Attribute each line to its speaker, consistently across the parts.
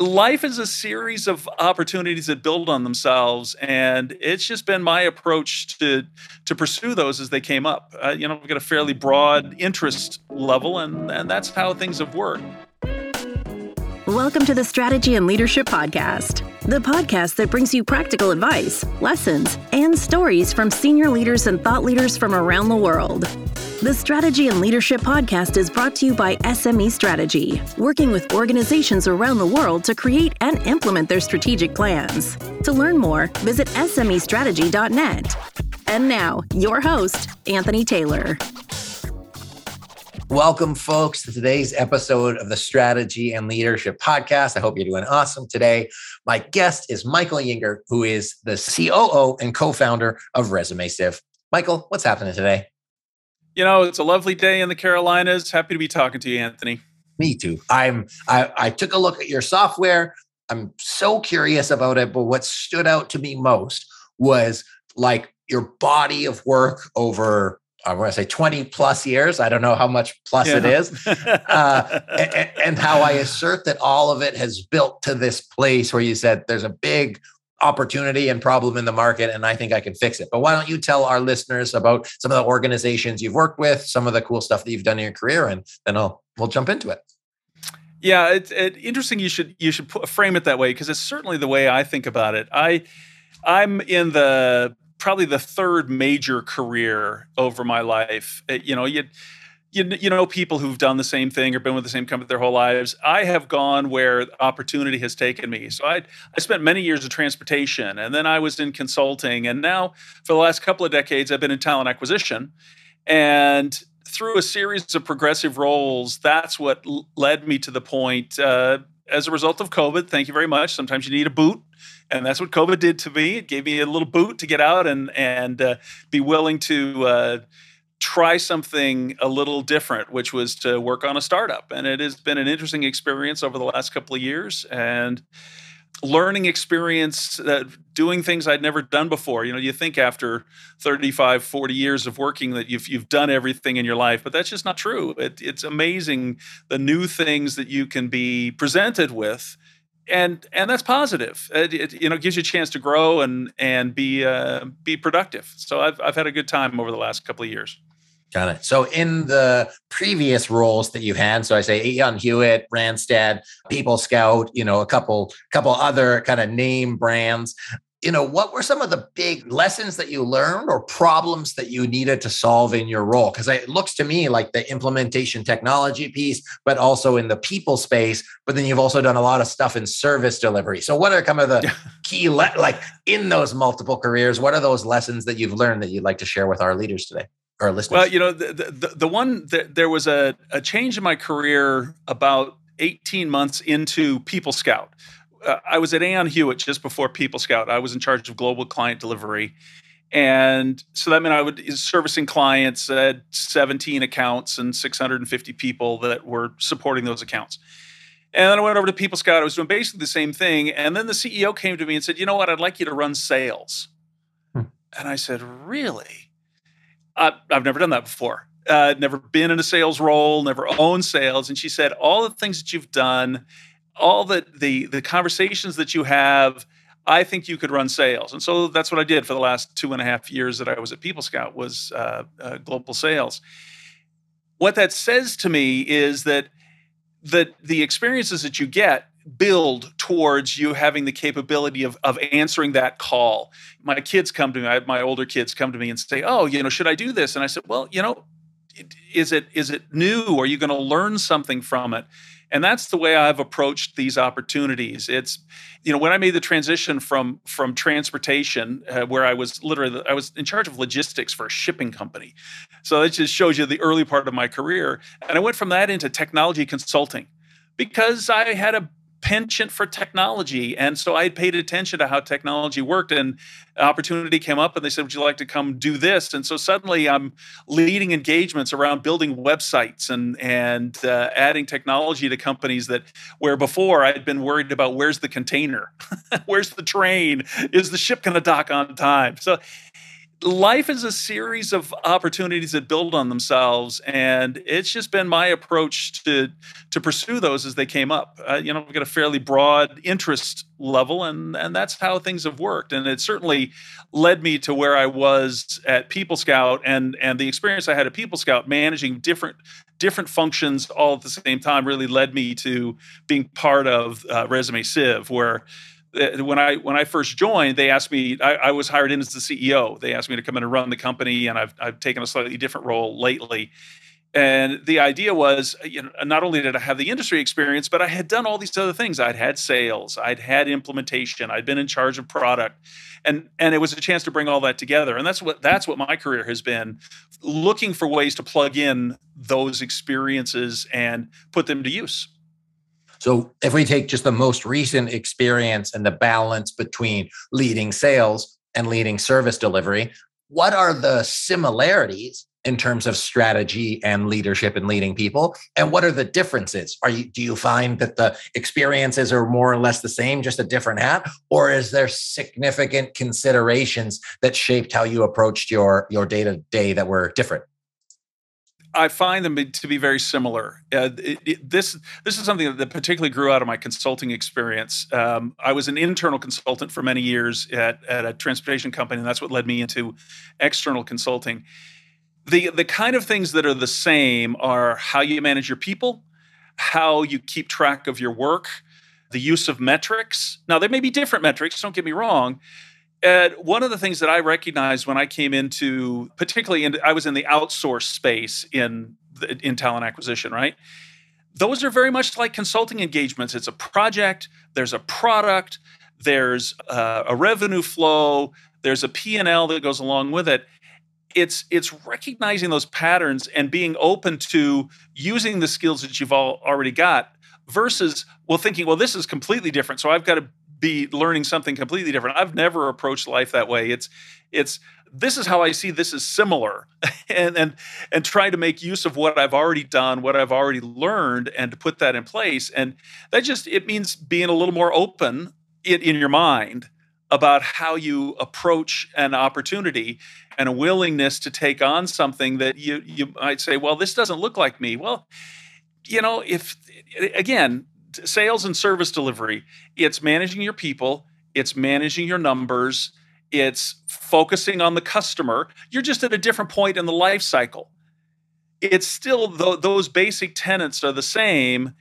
Speaker 1: life is a series of opportunities that build on themselves and it's just been my approach to to pursue those as they came up. Uh, you know i've got a fairly broad interest level and and that's how things have worked.
Speaker 2: Welcome to the strategy and leadership podcast the podcast that brings you practical advice lessons and stories from senior leaders and thought leaders from around the world the Strategy and Leadership Podcast is brought to you by SME Strategy, working with organizations around the world to create and implement their strategic plans. To learn more, visit SMEstrategy.net. And now, your host, Anthony Taylor.
Speaker 3: Welcome, folks, to today's episode of the Strategy and Leadership Podcast. I hope you're doing awesome today. My guest is Michael Inger, who is the COO and co founder of ResumeSieve. Michael, what's happening today?
Speaker 1: You know, it's a lovely day in the Carolinas. Happy to be talking to you, Anthony.
Speaker 3: Me too. I'm I, I took a look at your software. I'm so curious about it, but what stood out to me most was like your body of work over I want to say 20 plus years. I don't know how much plus yeah. it is. Uh, and, and, how I assert that all of it has built to this place where you said there's a big opportunity and problem in the market and I think I can fix it. But why don't you tell our listeners about some of the organizations you've worked with, some of the cool stuff that you've done in your career and then I'll we'll jump into it.
Speaker 1: Yeah, it's it, interesting you should you should frame it that way because it's certainly the way I think about it. I I'm in the probably the third major career over my life. It, you know, you you, you know people who've done the same thing or been with the same company their whole lives. I have gone where opportunity has taken me. So i i spent many years of transportation and then i was in consulting and now for the last couple of decades i've been in talent acquisition. And through a series of progressive roles that's what led me to the point uh, as a result of covid thank you very much. Sometimes you need a boot and that's what covid did to me. It gave me a little boot to get out and and uh, be willing to uh, try something a little different, which was to work on a startup. And it has been an interesting experience over the last couple of years and learning experience, uh, doing things I'd never done before. You know, you think after 35, 40 years of working that you've, you've done everything in your life, but that's just not true. It, it's amazing the new things that you can be presented with and and that's positive. It, it, you know gives you a chance to grow and and be uh, be productive. So I've I've had a good time over the last couple of years.
Speaker 3: Got it. So in the previous roles that you've had, so I say Aon Hewitt, Randstad, People Scout, you know, a couple couple other kind of name brands. You know, what were some of the big lessons that you learned or problems that you needed to solve in your role? Because it looks to me like the implementation technology piece, but also in the people space. But then you've also done a lot of stuff in service delivery. So, what are some of the key, le- like in those multiple careers? What are those lessons that you've learned that you'd like to share with our leaders today? Our listeners?
Speaker 1: Well, you know, the the, the one that there was a, a change in my career about 18 months into People Scout. Uh, I was at Aon Hewitt just before People Scout. I was in charge of global client delivery. And so that meant I would servicing clients at 17 accounts and 650 people that were supporting those accounts. And then I went over to People Scout. I was doing basically the same thing. And then the CEO came to me and said, You know what? I'd like you to run sales. Hmm. And I said, Really? Uh, I've never done that before. Uh, never been in a sales role, never owned sales. And she said, all the things that you've done, all the the the conversations that you have, I think you could run sales. And so that's what I did for the last two and a half years that I was at People Scout was uh, uh, global sales. What that says to me is that that the experiences that you get build towards you having the capability of, of answering that call. My kids come to me, I, my older kids come to me and say, Oh, you know, should I do this? And I said, Well, you know, is it is it new? Are you going to learn something from it? And that's the way I've approached these opportunities. It's, you know, when I made the transition from from transportation, uh, where I was literally I was in charge of logistics for a shipping company, so that just shows you the early part of my career. And I went from that into technology consulting because I had a penchant for technology. And so I paid attention to how technology worked. And opportunity came up and they said, Would you like to come do this? And so suddenly I'm leading engagements around building websites and, and uh, adding technology to companies that where before I'd been worried about where's the container? where's the train? Is the ship going to dock on time? So life is a series of opportunities that build on themselves and it's just been my approach to to pursue those as they came up. Uh, you know i've got a fairly broad interest level and and that's how things have worked and it certainly led me to where i was at people scout and and the experience i had at people scout managing different different functions all at the same time really led me to being part of uh, resume sieve where Uh, when I when I first joined, they asked me. I, I, was hired in as the CEO. They asked me to come in and run the company, and I've I've taken a slightly different role lately. And the idea was, uh, you know, not only did I have the industry experience, but I had done all these other things. I'd had sales, I'd had implementation, I'd been in charge of product, and and it was a chance to bring all that together. And that's what that's what my career has been, looking for ways to plug in those experiences and put them to use.
Speaker 3: So if we take just the most recent experience and the balance between leading sales and leading service delivery, what are the similarities in terms of strategy and leadership and leading people? And what are the differences? Are you do you find that the experiences are more or less the same just a different hat? Or is there significant considerations that shaped how you approached your your day to day that were different
Speaker 1: I find them to be very similar. Uh, it, it, this this is something that particularly grew out of my consulting experience. Um, I was an internal consultant for many years at, at a transportation company, and that's what led me into external consulting. The the kind of things that are the same are how you manage your people, how you keep track of your work, the use of metrics. Now there may be different metrics. Don't get me wrong, and one of the things that I recognized when I came into, particularly, in, I was in the outsource space in in talent acquisition, right? Those are very much like consulting engagements. It's a project. There's a product. There's a, a revenue flow. There's a P and L that goes along with it. It's it's recognizing those patterns and being open to using the skills that you've all already got versus well thinking well this is completely different so i've got to be learning something completely different. I've never approached life that way. It's it's this is how I see this is similar and and and try to make use of what I've already done, what I've already learned and to put that in place. And that just it means being a little more open in, in your mind about how you approach an opportunity and a willingness to take on something that you you might say, well, this doesn't look like me. Well, you know, if again, sales and service delivery, it's managing your people, it's managing your numbers, it's focusing on the customer. You're just at a different point in the life cycle. It's still th- those basic tenets are the same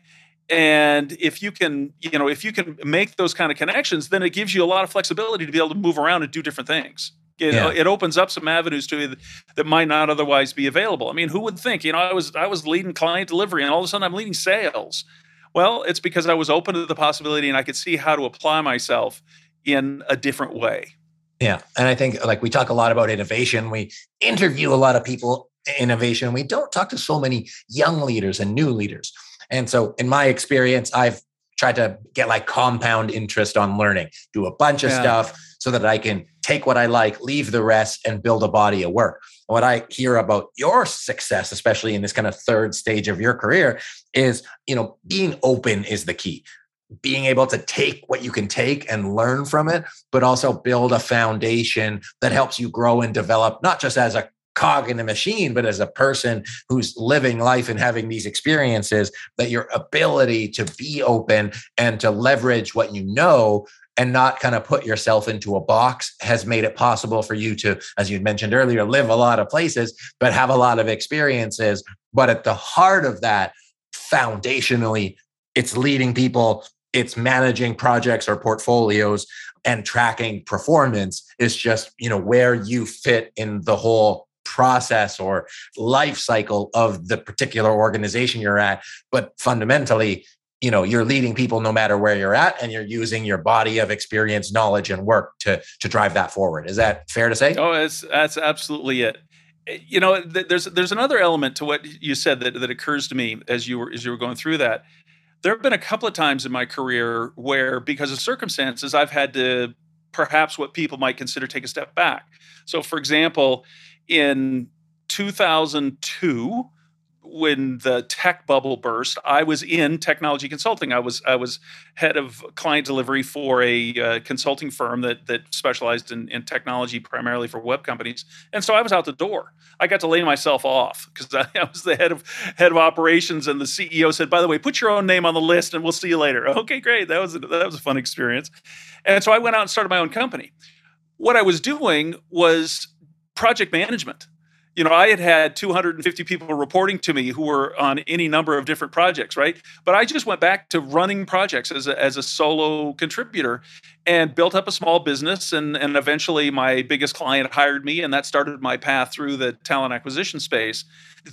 Speaker 1: and if you can you know if you can make those kind of connections then it gives you a lot of flexibility to be able to move around and do different things it, yeah. it opens up some avenues to you that might not otherwise be available i mean who would think you know i was i was leading client delivery and all of a sudden i'm leading sales well, it's because I was open to the possibility and I could see how to apply myself in a different way.
Speaker 3: Yeah. And I think like we talk a lot about innovation. We interview a lot of people innovation. We don't talk to so many young leaders and new leaders. And so in my experience, I've tried to get like compound interest on learning, do a bunch of yeah. stuff so that I can take what I like, leave the rest, and build a body of work. What I hear about your success, especially in this kind of third stage of your career, is you know being open is the key. Being able to take what you can take and learn from it, but also build a foundation that helps you grow and develop, not just as a cog in the machine, but as a person who's living life and having these experiences, that your ability to be open and to leverage what you know and not kind of put yourself into a box has made it possible for you to, as you mentioned earlier, live a lot of places, but have a lot of experiences. But at the heart of that, foundationally, it's leading people, it's managing projects or portfolios and tracking performance is just, you know, where you fit in the whole process or life cycle of the particular organization you're at. But fundamentally, you know you're leading people no matter where you're at and you're using your body of experience knowledge and work to to drive that forward. Is that fair to say?
Speaker 1: Oh it's that's absolutely it. Eh, you know there's there's another element to what you said that, that occurs to me as you were as you were going through that. There have been a couple of times in my career where because of circumstances i've had to perhaps what people might consider take a step back. So for example in 2002 when the tech bubble burst, I was in technology consulting. I was I was head of client delivery for a uh, consulting firm that that specialized in, in technology primarily for web companies. And so I was out the door. I got to lay myself off because I, I, was the head of head of operations, and the CEO said, "By the way, put your own name on the list, and we'll see you later." Okay, great. That was a, that was a fun experience. And so I went out and started my own company. What I was doing was project management you know, I had had 250 people reporting to me who were on any number of different projects, right? But I just went back to running projects as a, as a solo contributor and built up a small business. And, and eventually my biggest client hired me, and that started my path through the talent acquisition space.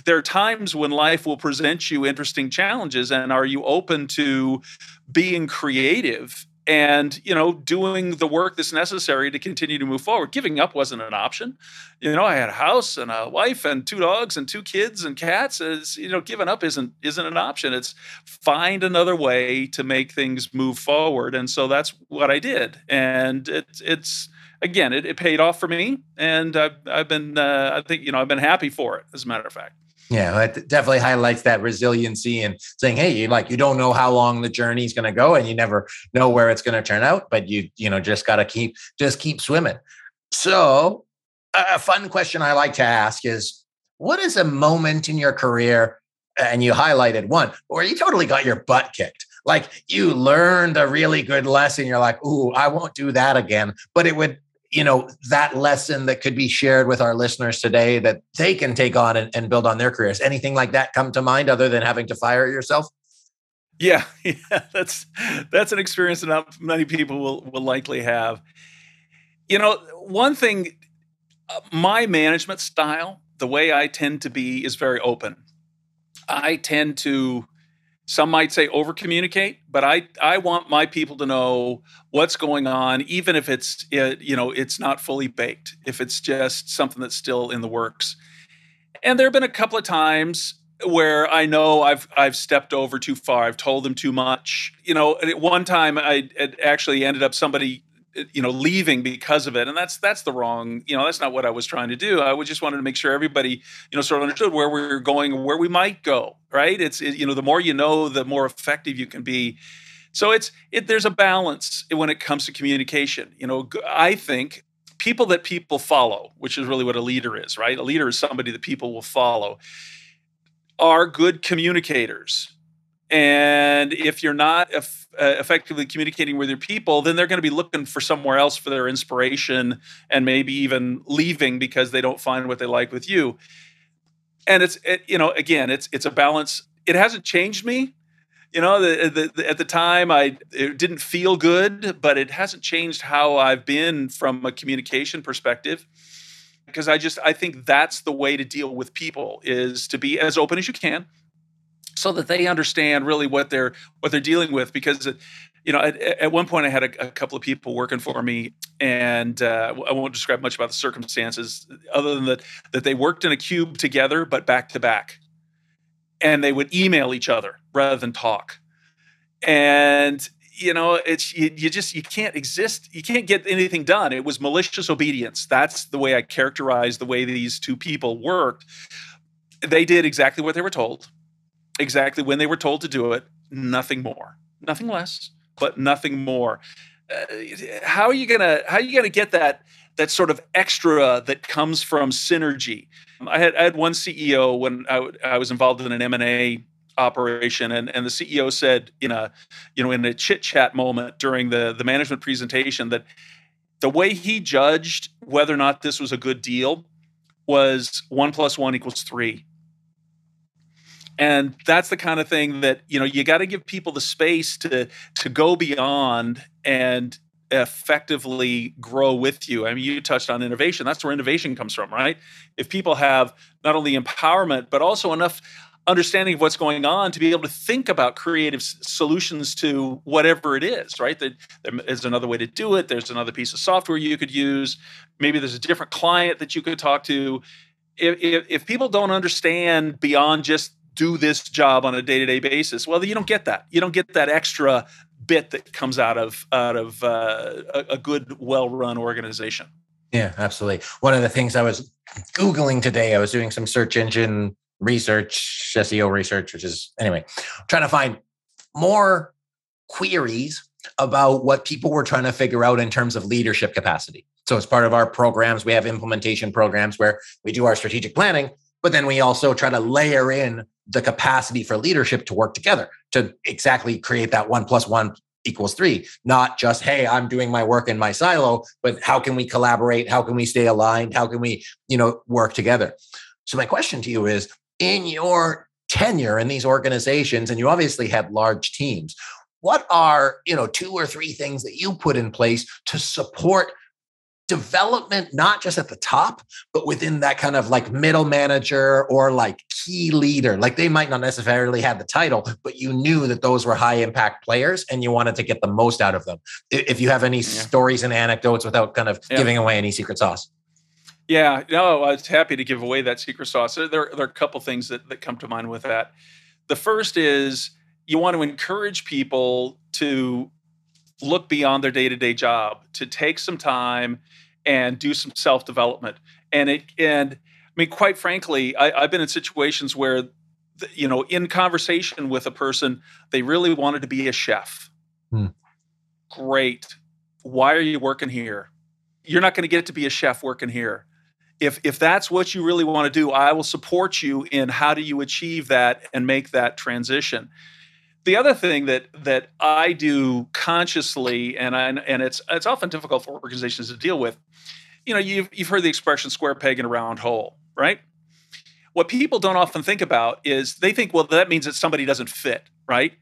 Speaker 1: There are times when life will present you interesting challenges, and are you open to being creative and you know doing the work that's necessary to continue to move forward. Giving up wasn't an option. You know i had a house and a wife and two dogs and two kids and cats. Is you know giving up isn't isn't an option. It's find another way to make things move forward. And so that's what i did. And it's it's again it, it paid off for me. And i've, I've been uh, i think you know i've been happy for it as a matter of fact
Speaker 3: yeah, it definitely highlights that resiliency and saying, "Hey, you like you don't know how long the journey is going to go, and you never know where it's going to turn out, but you you know just got to keep just keep swimming." So, a fun question I like to ask is, what is a moment in your career, and you highlighted one where you totally got your butt kicked? Like you learned a really good lesson. You're like, "Ooh, I won't do that again," but it would you know that lesson that could be shared with our listeners today that they can take on and, and, build on their careers. Anything like that come to mind other than having to fire yourself?
Speaker 1: Yeah yeah that's that's an experience that not many people will will likely have. You know one thing uh, my management style the way i tend to be is very open. I tend to some might say over communicate but i i want my people to know what's going on even if it's it, you know it's not fully baked if it's just something that's still in the works. And there have been a couple of times where i know i've i've stepped over too far i've told them too much. You know at one time i actually ended up somebody you know leaving because of it. And that's that's the wrong you know that's not what i was trying to do. I just wanted to make sure everybody you know sort of understood where we are going where we might go right? It's it, you know the more you know the more effective you can be. So it's it there's a balance when it comes to communication. You know i think people that people follow which is really what a leader is right? A leader is somebody that people will follow are good communicators and if you're not uh, effectively communicating with your people, then they're going to be looking for somewhere else for their inspiration and maybe even leaving because they don't find what they like with you. And it's, it, you know, again, it's it's a balance. It hasn't changed me. You know, the, the, the, at the time, I it didn't feel good, but it hasn't changed how I've been from a communication perspective because I just I think that's the way to deal with people is to be as open as you can so that they understand really what they're what they're dealing with because you know at, at one point i had a, a, couple of people working for me and uh, i won't describe much about the circumstances other than that that they worked in a cube together but back to back. And they would email each other rather than talk. And you know it's you, you just you can't exist you can't get anything done. It was malicious obedience. That's the way i characterize the way these two people worked. They did exactly what they were told exactly when they were told to do it, nothing more, nothing less, but nothing more. Uh, how are you gonna how are you gonna get that that sort of extra that comes from synergy? I had I had one CEO when I, I was involved in an M and A operation and, and the CEO said in a you know in a chit chat moment during the the management presentation that the way he judged whether or not this was a good deal was one plus one equals three and that's the kind of thing that you know you got to give people the space to to go beyond and effectively grow with you. I mean, you touched on innovation. That's where innovation comes from, right? If people have not only empowerment, but also enough understanding of what's going on to be able to think about creative solutions to whatever it is, right? There is another way to do it. There's another piece of software you could use. Maybe there's a different client that you could talk to. If, if, if people don't understand beyond just do this job on a day-to-day basis. Well you don't get that. You don't get that extra bit that comes out of out of uh, a, a good well-run organization.
Speaker 3: Yeah absolutely. One of the things i was googling today i was doing some search engine research, SEO research, which is anyway, trying to find more queries about what people were trying to figure out in terms of leadership capacity. So, as part of our programs, we have implementation programs where we do our strategic planning, but then we also try to layer in the capacity for leadership to work together to exactly create that one plus one equals three. Not just hey i'm doing my work in my silo but how can we collaborate? How can we stay aligned? How can we you know work together? So my question to you is in your tenure in these organizations and you obviously had large teams what are you know two or three things that you put in place to support development not just at the top but within that kind of like middle manager or like key leader. Like they might not necessarily have the title but you knew that those were high impact players and you wanted to get the most out of them. If you have any yeah. stories and anecdotes without kind of yeah. giving away any secret sauce.
Speaker 1: Yeah no i was happy to give away that secret sauce. There, there are a couple things that, that come to mind with that. The first is you want to encourage people to look beyond their day-to-day job to take some time and do some self-development. And it and i mean quite frankly I, have been in situations where you know in conversation with a person they really wanted to be a chef. Hmm. great. Why are you working here? You're not going to get to be a chef working here. If if that's what you really want to do i will support you in how do you achieve that and make that transition the other thing that that I do consciously, and I, and it's it's often difficult for organizations to deal with. You know, you've you've heard the expression "square peg in a round hole," right? What people don't often think about is they think, well, that means that somebody doesn't fit, right?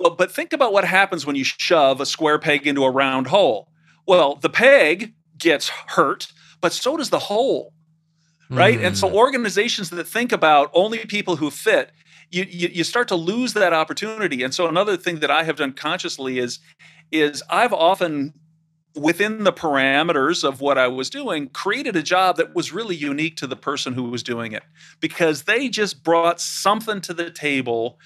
Speaker 1: Well, but think about what happens when you shove a square peg into a round hole. Well, the peg gets hurt, but so does the hole right? Mm. And so hmm. organizations that think about only people who fit you, you, you start to lose that opportunity. And so another thing that I have done consciously is is I've often within the parameters of what I was doing, created a job that was really unique to the person who was doing it because they just brought something to the table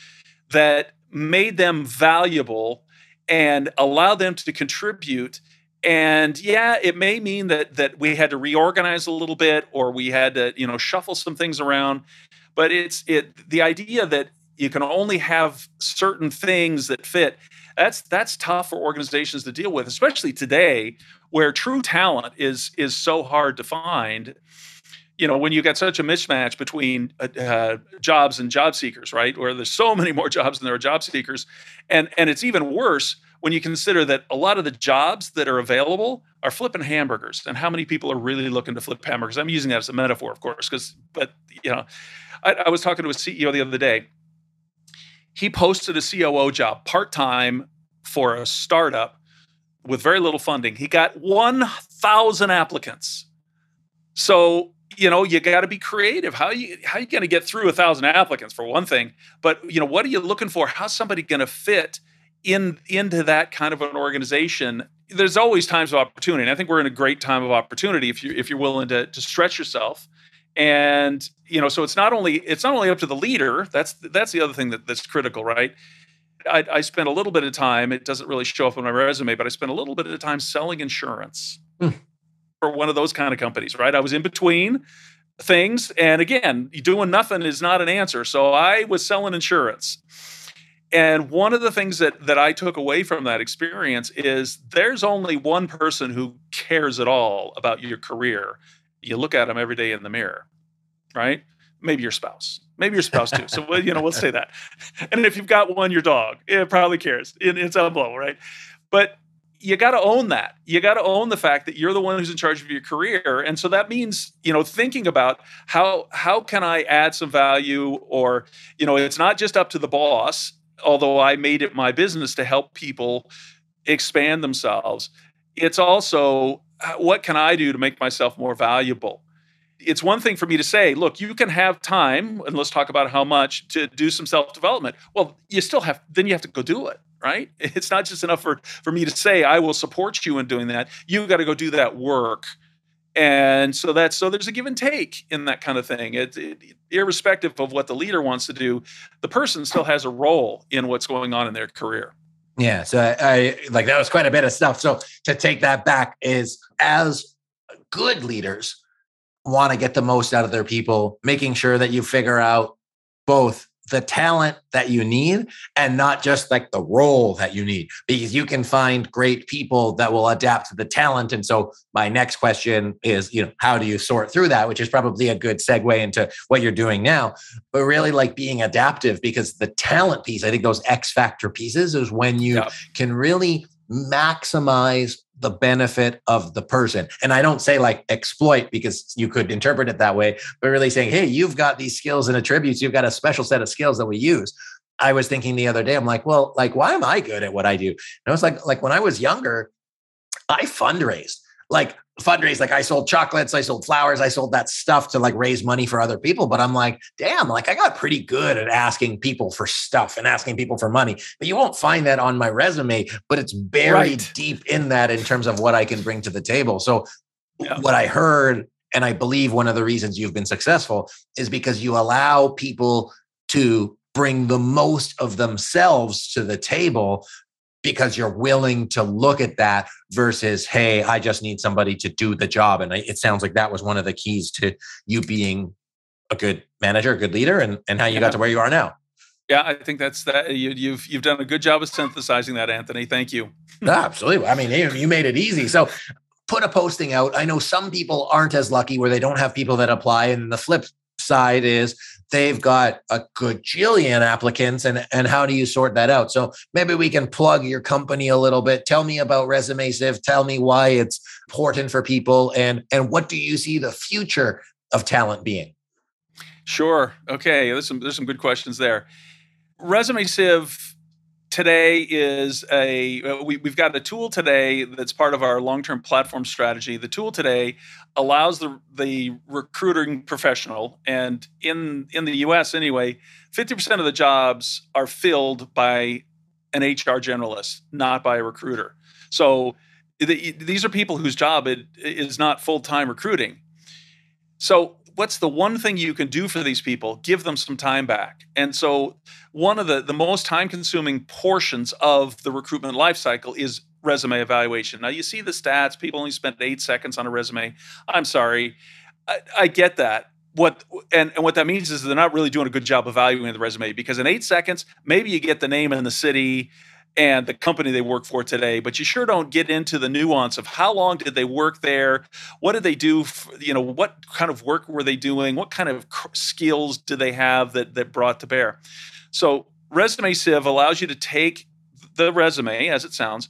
Speaker 1: that made them valuable and allowed them to contribute. And yeah, it may mean that that we had to reorganize a little bit or we had to, you know, shuffle some things around but it's it the idea that you can only have certain things that fit that's that's tough for organizations to deal with especially today where true talent is is so hard to find. You know when you get such a mismatch between uh, uh, jobs and job seekers right where there's so many more jobs than there are job seekers and and it's even worse when you consider that a lot of the jobs that are available are flipping hamburgers and how many people are really looking to flip hamburgers i'm using that as a metaphor of course because but you know I, I was talking to a CEO the other day. He posted a COO job part time for a startup with very little funding. He got 1,000 applicants. So, you know, you got to be creative. How you how you going to get through a thousand applicants for one thing? But you know, what are you looking for? How's somebody going to fit in into that kind of an organization? There's always times of opportunity. And I think we're in a great time of opportunity if you if you're willing to to stretch yourself and you know so it's not only it's not only up to the leader that's that's the other thing that, that's critical right I, I spent a little bit of time it doesn't really show up on my resume but i spent a little bit of time selling insurance mm. for one of those kind of companies right i was in between things and again doing nothing is not an answer so i was selling insurance and one of the things that that I took away from that experience is there's only one person who cares at all about your career, you look at them every day in the mirror, right? Maybe your spouse, maybe your spouse too. So you know, we'll say that. And if you've got one, your dog, it probably cares. It, it's unbelievable, right? But you got to own that. You got to own the fact that you're the one who's in charge of your career, and so that means you know thinking about how how can I add some value, or you know, it's not just up to the boss. Although I made it my business to help people expand themselves, it's also uh, what can I do to make myself more valuable? It's one thing for me to say, look, you can have time, and let's talk about how much to do some self development. Well, you still have, then you have to go do it, right? It's not just enough for, for me to say, I will support you in doing that. You got to go do that work. And so that's, so there's a give and take in that kind of thing. It, it, irrespective of what the leader wants to do, the person still has a role in what's going on in their career.
Speaker 3: Yeah. So I, I, like that was quite a bit of stuff. So to take that back is as good leaders, want to get the most out of their people, making sure that you figure out both the talent that you need and not just like the role that you need. Because you can find great people that will adapt to the talent. And so my next question is you know how do you sort through that? Which is probably a good segue into what you're doing now. But really like being adaptive because the talent piece i think those x factor pieces is when you can really maximize the benefit of the person. And I don't say like exploit because you could interpret it that way, but really saying, hey, you've got these skills and attributes, you've got a special set of skills that we use. I was thinking the other day, I'm like, well, like, why am I good at what I do? And I was like, like when I was younger, I fundraised. Like fundraise like i sold chocolates i sold flowers i sold that stuff to like raise money for other people but i'm like damn like i got pretty good at asking people for stuff and asking people for money but you won't find that on my resume but it's buried right. deep in that in terms of what i can bring to the table so yeah. what i heard and i believe one of the reasons you've been successful is because you allow people to bring the most of themselves to the table because you're willing to look at that versus hey i just need somebody to do the job. And it sounds like that was one of the keys to you being a good manager a good leader and, and how you yeah. got to where you are now.
Speaker 1: Yeah i think that's that you, have you've, you've done a good job of synthesizing that anthony. Thank you.
Speaker 3: Absolutely. I mean you made it easy. So put a posting out. I know some people aren't as lucky where they don't have people that apply and the flip side is they've got a gajillion applicants and, and how do you sort that out? So maybe we can plug your company a little bit. Tell me about Resume Sieve. Tell me why it's important for people and, and what do you see the future of talent being?
Speaker 1: Sure. Okay. There's some, there's some good questions there. Resume Sieve today is a we, have got a tool today that's part of our long-term platform strategy the tool today allows the the recruiting professional and in in the us anyway 50% of the jobs are filled by an hr generalist not by a recruiter. So the, these are people whose job it, is not full-time recruiting. So what's the one thing you can do for these people? Give them some time back. And so one of the, the most time consuming portions of the recruitment lifecycle is resume evaluation. Now you see the stats people only spent eight seconds on a resume. I'm sorry. I, I get that. What and, and what that means is they're not really doing a good job evaluating the resume because in eight seconds maybe you get the name and the city and the company they work for today but you sure don't get into the nuance of how long did they work there? What did they do you know what kind of work were they doing? What kind of skills do they have that that brought to bear? So resume sieve allows you to take the resume as it sounds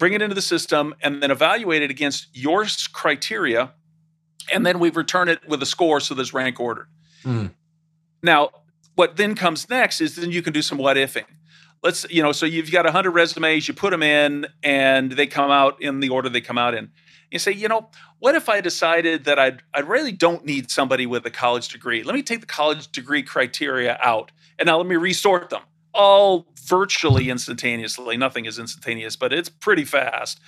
Speaker 1: bring it into the system and then evaluate it against your criteria and then we return it with a score so there's rank ordered. Mm. now what then comes next is then you can do some what ifing. Let's you know so you've got 100 resumes you put them in and they come out in the order they come out in. You say you know what if i decided that i i really don't need somebody with a college degree? Let me take the college degree criteria out and now let me resort them all virtually instantaneously. Nothing is instantaneous but it's pretty fast.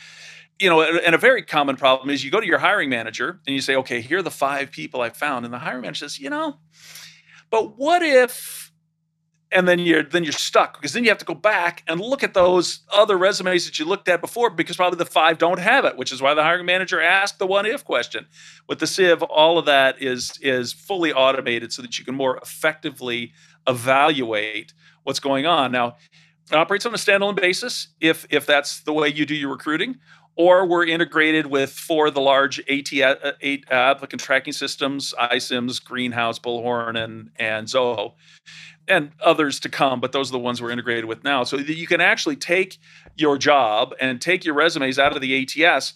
Speaker 1: You know and a very common problem is you go to your hiring manager and you say okay here are the five people i found. And the hiring manager says you know but what if and then you're then you're stuck because then you have to go back and look at those other resumes that you looked at before because probably the five don't have it, which is why the hiring manager asked the one if question. With the Sieve, all of that is is fully automated so that you can more effectively evaluate what's going on. Now, it operates on a standalone basis if if that's the way you do your recruiting, or we're integrated with four of the large AT, uh, eight applicant tracking systems: iCIMS, Greenhouse, Bullhorn, and and Zoho and others to come, but those are the ones we're integrated with now. So that you can actually take your job and take your resumes out of the ATS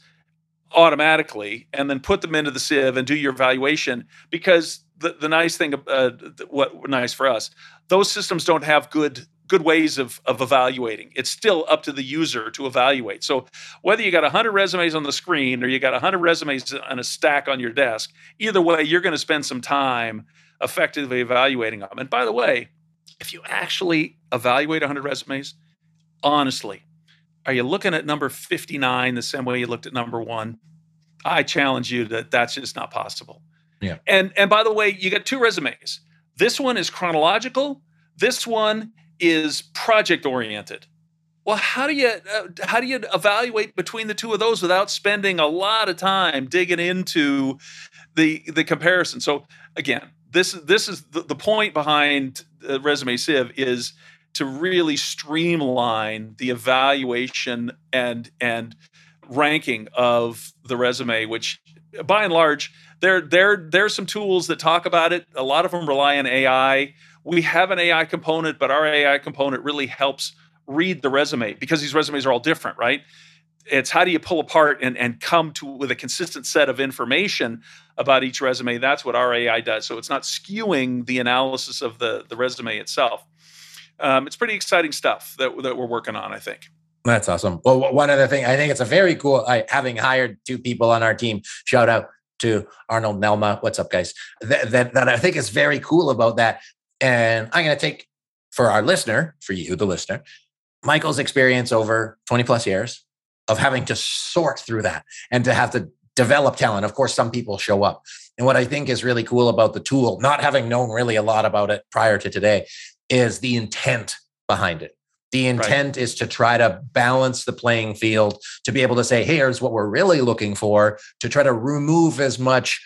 Speaker 1: automatically and then put them into the sieve and do your evaluation because the, the nice thing uh, what nice for us those systems don't have good good ways of, of evaluating. It's still up to the user to evaluate. So whether you got 100 resumes on the screen or you got 100 resumes on a stack on your desk either way you're going to spend some time effectively evaluating them. And by the way if you actually evaluate 100 resumes, honestly, are you looking at number 59 the same way you looked at number one? I challenge you that that's just not possible.
Speaker 3: Yeah.
Speaker 1: And and by the way, you got two resumes. This one is chronological. This one is project oriented. well, how do you uh, how do you evaluate between the two of those without spending a lot of time digging into the the comparison? So again, this this is the, the point behind uh, Resume Sieve is to really streamline the evaluation and and ranking of the resume, which by and large there there there's some tools that talk about it. A lot of them rely on AI. We have an AI component, but our AI component really helps read the resume because these resumes are all different, right? It's how do you pull apart and, and come to with a consistent set of information about each resume. That's what our AI does. So it's not skewing the analysis of the, the resume itself. Um, it's pretty exciting stuff that, that we're working on, I think.
Speaker 3: That's awesome. Well, one other thing, I think it's a very cool. I, having hired two people on our team, shout out to Arnold Nelma. What's up, guys? That, that, that I think is very cool about that. And I'm going to take for our listener, for you, the listener, Michael's experience over 20 plus years of having to sort through that and to have to develop talent. Of course, some people show up. And what I think is really cool about the tool, not having known really a lot about it prior to today, is the intent behind it. The intent right. is to try to balance the playing field, to be able to say, hey, here's what we're really looking for, to try to remove as much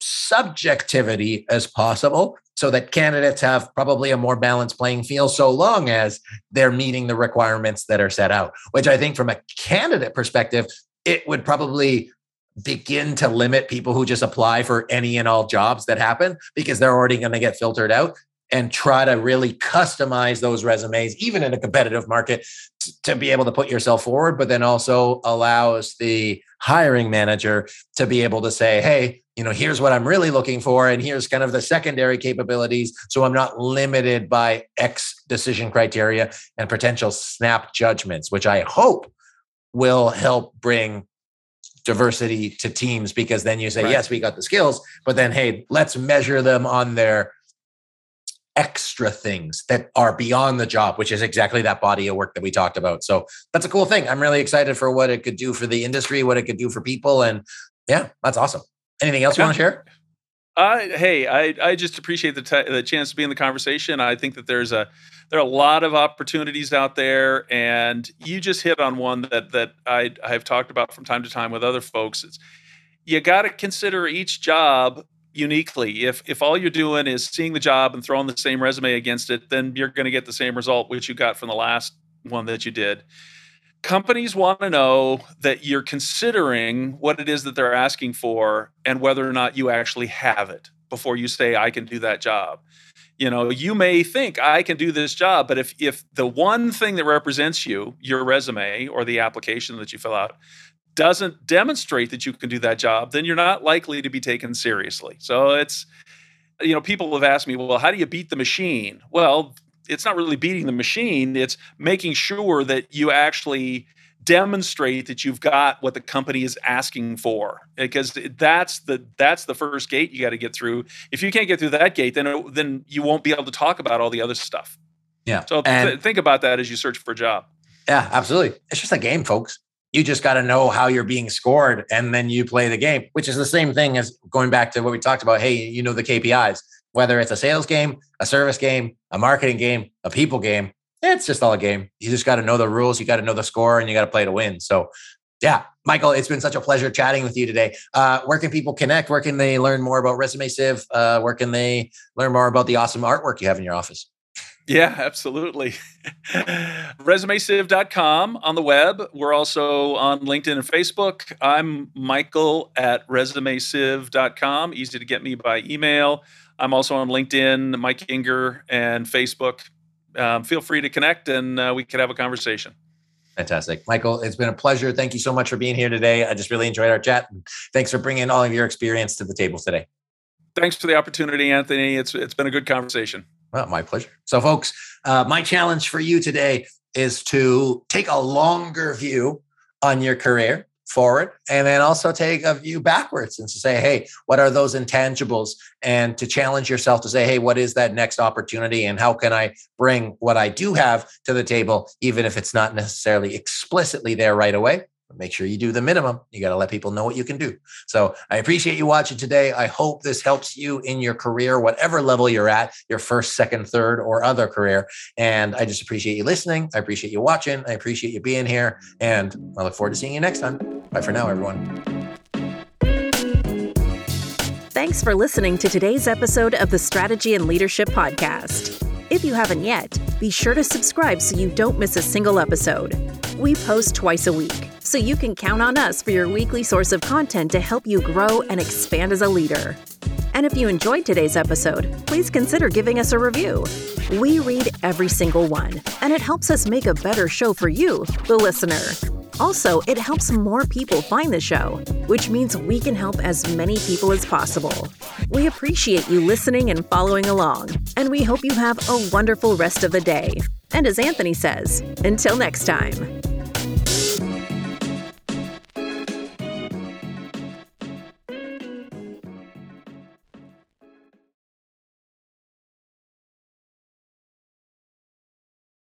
Speaker 3: subjectivity as possible so that candidates have probably a more balanced playing field so long as they're meeting the requirements that are set out which i think from a candidate perspective it would probably begin to limit people who just apply for any and all jobs that happen because they're already going to get filtered out and try to really customize those resumes even in a competitive market to be able to put yourself forward but then also allows the hiring manager to be able to say hey you know, here's what I'm really looking for, and here's kind of the secondary capabilities. So I'm not limited by X decision criteria and potential snap judgments, which I hope will help bring diversity to teams because then you say, right. yes, we got the skills, but then, hey, let's measure them on their extra things that are beyond the job, which is exactly that body of work that we talked about. So that's a cool thing. I'm really excited for what it could do for the industry, what it could do for people. And yeah, that's awesome. Anything else you want to share?
Speaker 1: Uh, hey, I, I just appreciate the, t- the chance to be in the conversation. I think that there's a there are a lot of opportunities out there, and you just hit on one that that I I've talked about from time to time with other folks. It's you got to consider each job uniquely. If if all you're doing is seeing the job and throwing the same resume against it, then you're going to get the same result which you got from the last one that you did companies want to know that you're considering what it is that they're asking for and whether or not you actually have it before you say I can do that job. You know, you may think I can do this job, but if if the one thing that represents you, your resume or the application that you fill out, doesn't demonstrate that you can do that job, then you're not likely to be taken seriously. So it's you know, people have asked me, well, how do you beat the machine? Well, it's not really beating the machine it's making sure that you actually demonstrate that you've got what the company is asking for because that's the that's the first gate you got to get through. If you can't get through that gate then it, then you won't be able to talk about all the other stuff.
Speaker 3: Yeah
Speaker 1: so th- think about that as you search for a job.
Speaker 3: Yeah absolutely. It's just a game folks you just got to know how you're being scored and then you play the game which is the same thing as going back to what we talked about hey you know the kpis whether it's a sales game, a service game, a marketing game, a people game, it's just all a game. You just got to know the rules, you got to know the score, and you got to play to win. So, yeah, Michael, it's been such a pleasure chatting with you today. Uh, where can people connect? Where can they learn more about Resume Sieve? Uh, where can they learn more about the awesome artwork you have in your office?
Speaker 1: Yeah, absolutely. ResumeSieve.com on the web. We're also on LinkedIn and Facebook. I'm Michael at ResumeSieve.com. Easy to get me by email. I'm also on LinkedIn, Mike Inger, and Facebook. Um, feel free to connect and uh, we could have a conversation.
Speaker 3: Fantastic. Michael, it's been a pleasure. Thank you so much for being here today. I just really enjoyed our chat. Thanks for bringing all of your experience to the table today.
Speaker 1: Thanks for the opportunity, Anthony. It's it's been a good conversation.
Speaker 3: Well, my pleasure. So, folks, uh, my challenge for you today is to take a longer view on your career forward and then also take a view backwards and to say hey what are those intangibles and to challenge yourself to say hey what is that next opportunity and how can i bring what i do have to the table even if it's not necessarily explicitly there right away make sure you do the minimum. You got to let people know what you can do. So I appreciate you watching today. I hope this helps you in your career, whatever level you're at, your first, second, third, or other career. And I just appreciate you listening. I appreciate you watching. I appreciate you being here. And I look forward to seeing you next time. Bye for now, everyone.
Speaker 2: Thanks for listening to today's episode of the Strategy and Leadership Podcast. If you haven't yet, be sure to subscribe so you don't miss a single episode. We post twice a week, so you can count on us for your weekly source of content to help you grow and expand as a leader. And if you enjoyed today's episode, please consider giving us a review. We read every single one, and it helps us make a better show for you, the listener. Also, it helps more people find the show, which means we can help as many people as possible. We appreciate you listening and following along, and we hope you have a wonderful rest of the day. And as Anthony says, until next time.